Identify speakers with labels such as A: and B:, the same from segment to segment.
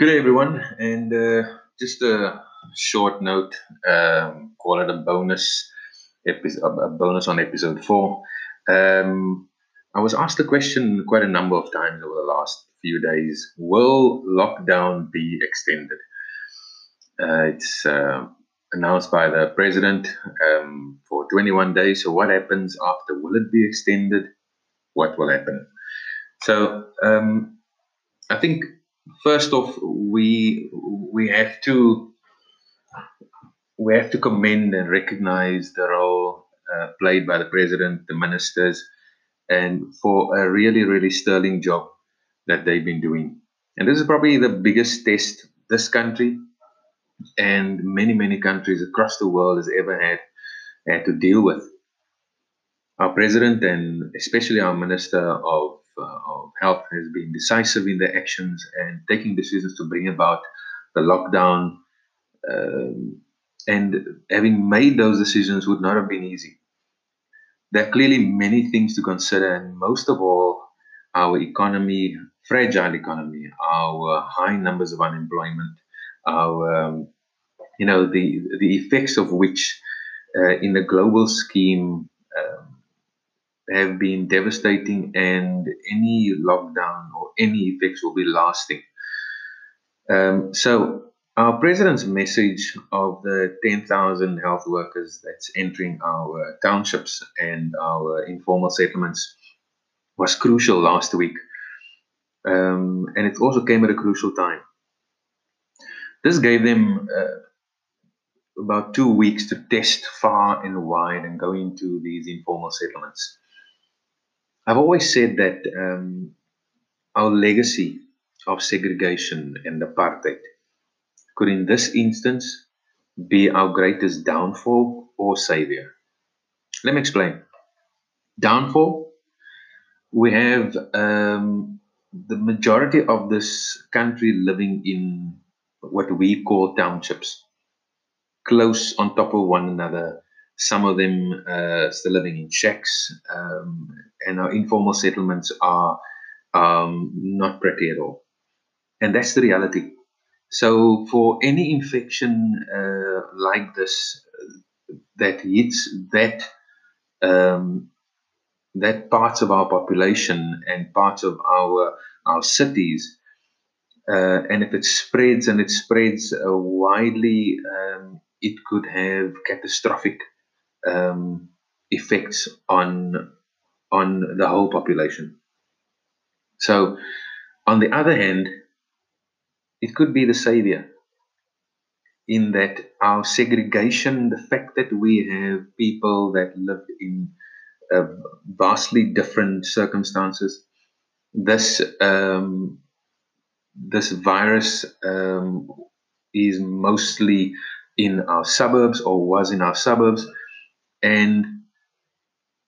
A: Good day, everyone, and uh, just a short note. Um, call it a bonus episode, a bonus on episode four. Um, I was asked the question quite a number of times over the last few days: Will lockdown be extended? Uh, it's uh, announced by the president um, for 21 days. So, what happens after? Will it be extended? What will happen? So, um, I think first off, we we have to we have to commend and recognize the role uh, played by the president, the ministers, and for a really really sterling job that they've been doing. And this is probably the biggest test this country and many many countries across the world has ever had had to deal with. Our president and especially our minister of of health has been decisive in their actions and taking decisions to bring about the lockdown. Um, and having made those decisions would not have been easy. There are clearly many things to consider, and most of all, our economy, fragile economy, our high numbers of unemployment, our um, you know the the effects of which, uh, in the global scheme, have been devastating, and any lockdown or any effects will be lasting. Um, so, our president's message of the 10,000 health workers that's entering our townships and our informal settlements was crucial last week. Um, and it also came at a crucial time. This gave them uh, about two weeks to test far and wide and go into these informal settlements. I've always said that um, our legacy of segregation and apartheid could, in this instance, be our greatest downfall or savior. Let me explain. Downfall, we have um, the majority of this country living in what we call townships, close on top of one another, some of them uh, still living in shacks, um, and our informal settlements are um, not pretty at all. And that's the reality. So, for any infection uh, like this that hits that um, that parts of our population and parts of our our cities, uh, and if it spreads and it spreads uh, widely, um, it could have catastrophic um, effects on on the whole population. So, on the other hand, it could be the savior in that our segregation, the fact that we have people that live in uh, vastly different circumstances, this um, this virus um, is mostly in our suburbs or was in our suburbs and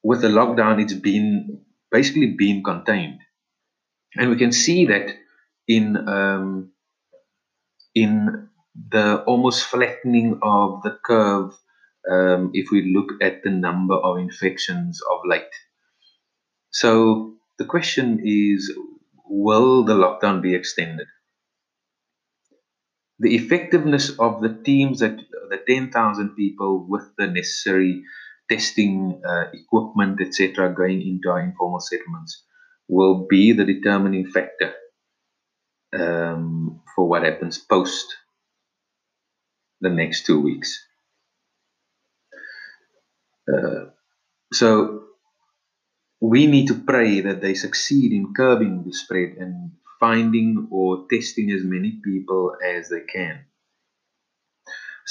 A: with the lockdown it's been basically been contained. And we can see that in um, in the almost flattening of the curve um, if we look at the number of infections of late. So the question is will the lockdown be extended? The effectiveness of the teams that the 10,000 people with the necessary testing uh, equipment, etc., going into our informal settlements will be the determining factor um, for what happens post the next two weeks. Uh, so we need to pray that they succeed in curbing the spread and finding or testing as many people as they can.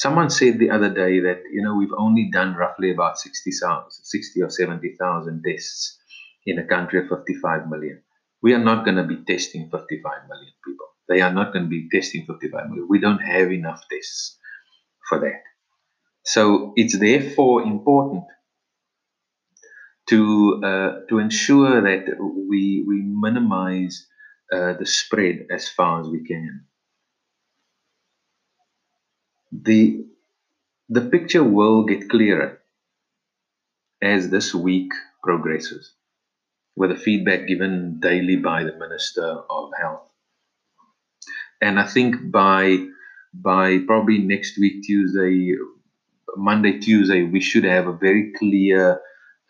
A: Someone said the other day that you know we've only done roughly about 60, 60 or 70,000 tests in a country of 55 million. We are not going to be testing 55 million people. They are not going to be testing 55 million. We don't have enough tests for that. So it's therefore important to uh, to ensure that we we minimize uh, the spread as far as we can the the picture will get clearer as this week progresses with the feedback given daily by the Minister of Health. and I think by by probably next week Tuesday, Monday, Tuesday, we should have a very clear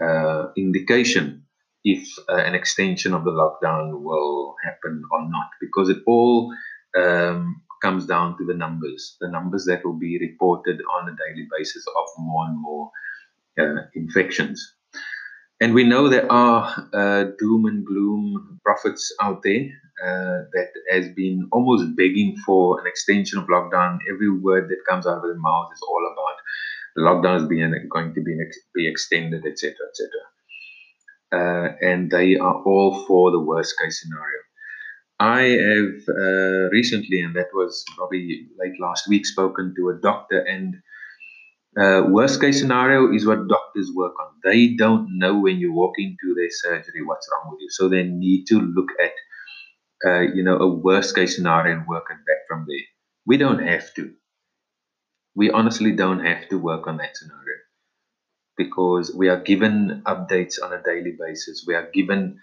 A: uh, indication if uh, an extension of the lockdown will happen or not, because it all um, comes down to the numbers, the numbers that will be reported on a daily basis of more and more uh, infections. And we know there are uh, doom and gloom prophets out there uh, that has been almost begging for an extension of lockdown. Every word that comes out of their mouth is all about lockdown is being going to be, be extended, etc., etc. Uh, and they are all for the worst case scenario. I have uh, recently, and that was probably late last week, spoken to a doctor and uh, worst case scenario is what doctors work on. They don't know when you walk into their surgery what's wrong with you, so they need to look at, uh, you know, a worst case scenario and work it back from there. We don't have to. We honestly don't have to work on that scenario because we are given updates on a daily basis. We are given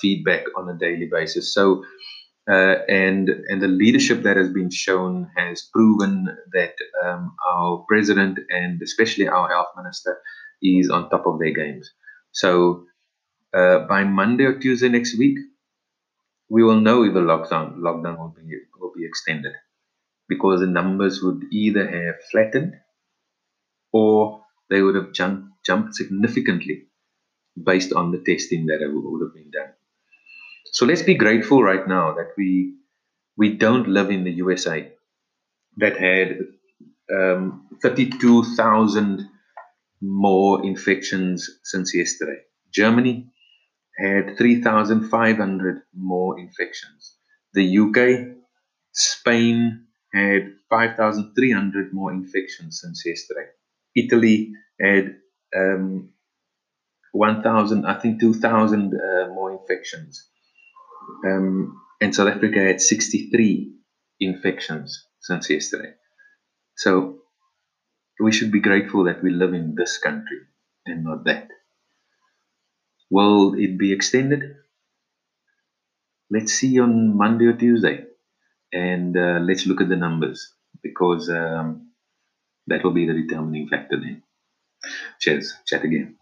A: feedback on a daily basis. So uh, and and the leadership that has been shown has proven that um, our president and especially our health minister is on top of their games. So uh, by Monday or Tuesday next week, we will know if the lockdown lockdown will be will be extended because the numbers would either have flattened or they would have jumped jumped significantly based on the testing that would have been done. So let's be grateful right now that we we don't live in the USA that had um, 32,000 more infections since yesterday. Germany had 3,500 more infections. The UK, Spain had 5,300 more infections since yesterday. Italy had um, 1,000, I think 2,000 uh, more infections. Um, and South Africa had 63 infections since yesterday. So we should be grateful that we live in this country and not that. Will it be extended? Let's see on Monday or Tuesday. And uh, let's look at the numbers because um, that will be the determining factor then. Cheers. Chat again.